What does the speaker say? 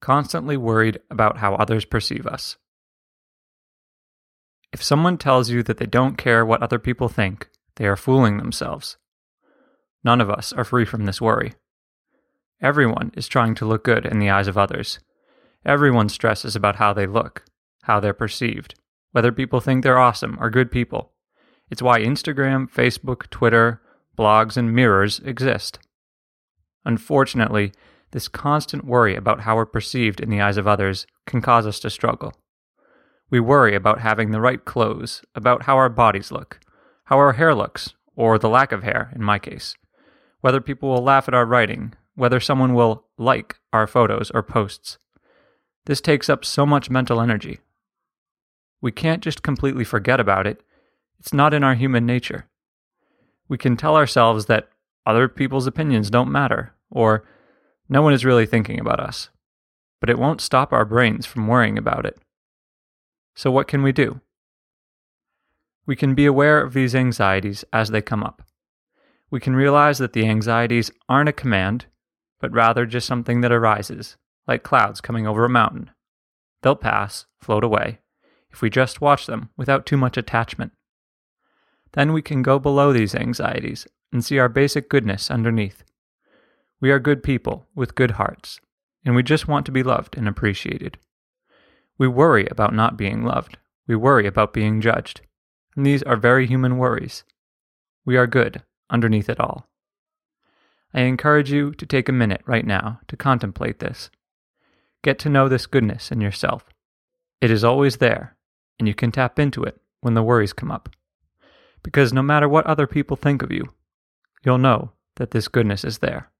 constantly worried about how others perceive us. If someone tells you that they don't care what other people think, they are fooling themselves. None of us are free from this worry. Everyone is trying to look good in the eyes of others. Everyone stresses about how they look, how they're perceived, whether people think they're awesome or good people. It's why Instagram, Facebook, Twitter, blogs, and mirrors exist. Unfortunately, this constant worry about how we're perceived in the eyes of others can cause us to struggle. We worry about having the right clothes, about how our bodies look, how our hair looks, or the lack of hair in my case, whether people will laugh at our writing, whether someone will like our photos or posts. This takes up so much mental energy. We can't just completely forget about it, it's not in our human nature. We can tell ourselves that other people's opinions don't matter, or no one is really thinking about us, but it won't stop our brains from worrying about it. So, what can we do? We can be aware of these anxieties as they come up. We can realize that the anxieties aren't a command, but rather just something that arises, like clouds coming over a mountain. They'll pass, float away, if we just watch them without too much attachment. Then we can go below these anxieties and see our basic goodness underneath. We are good people with good hearts, and we just want to be loved and appreciated. We worry about not being loved. We worry about being judged. And these are very human worries. We are good underneath it all. I encourage you to take a minute right now to contemplate this. Get to know this goodness in yourself. It is always there, and you can tap into it when the worries come up. Because no matter what other people think of you, you'll know that this goodness is there.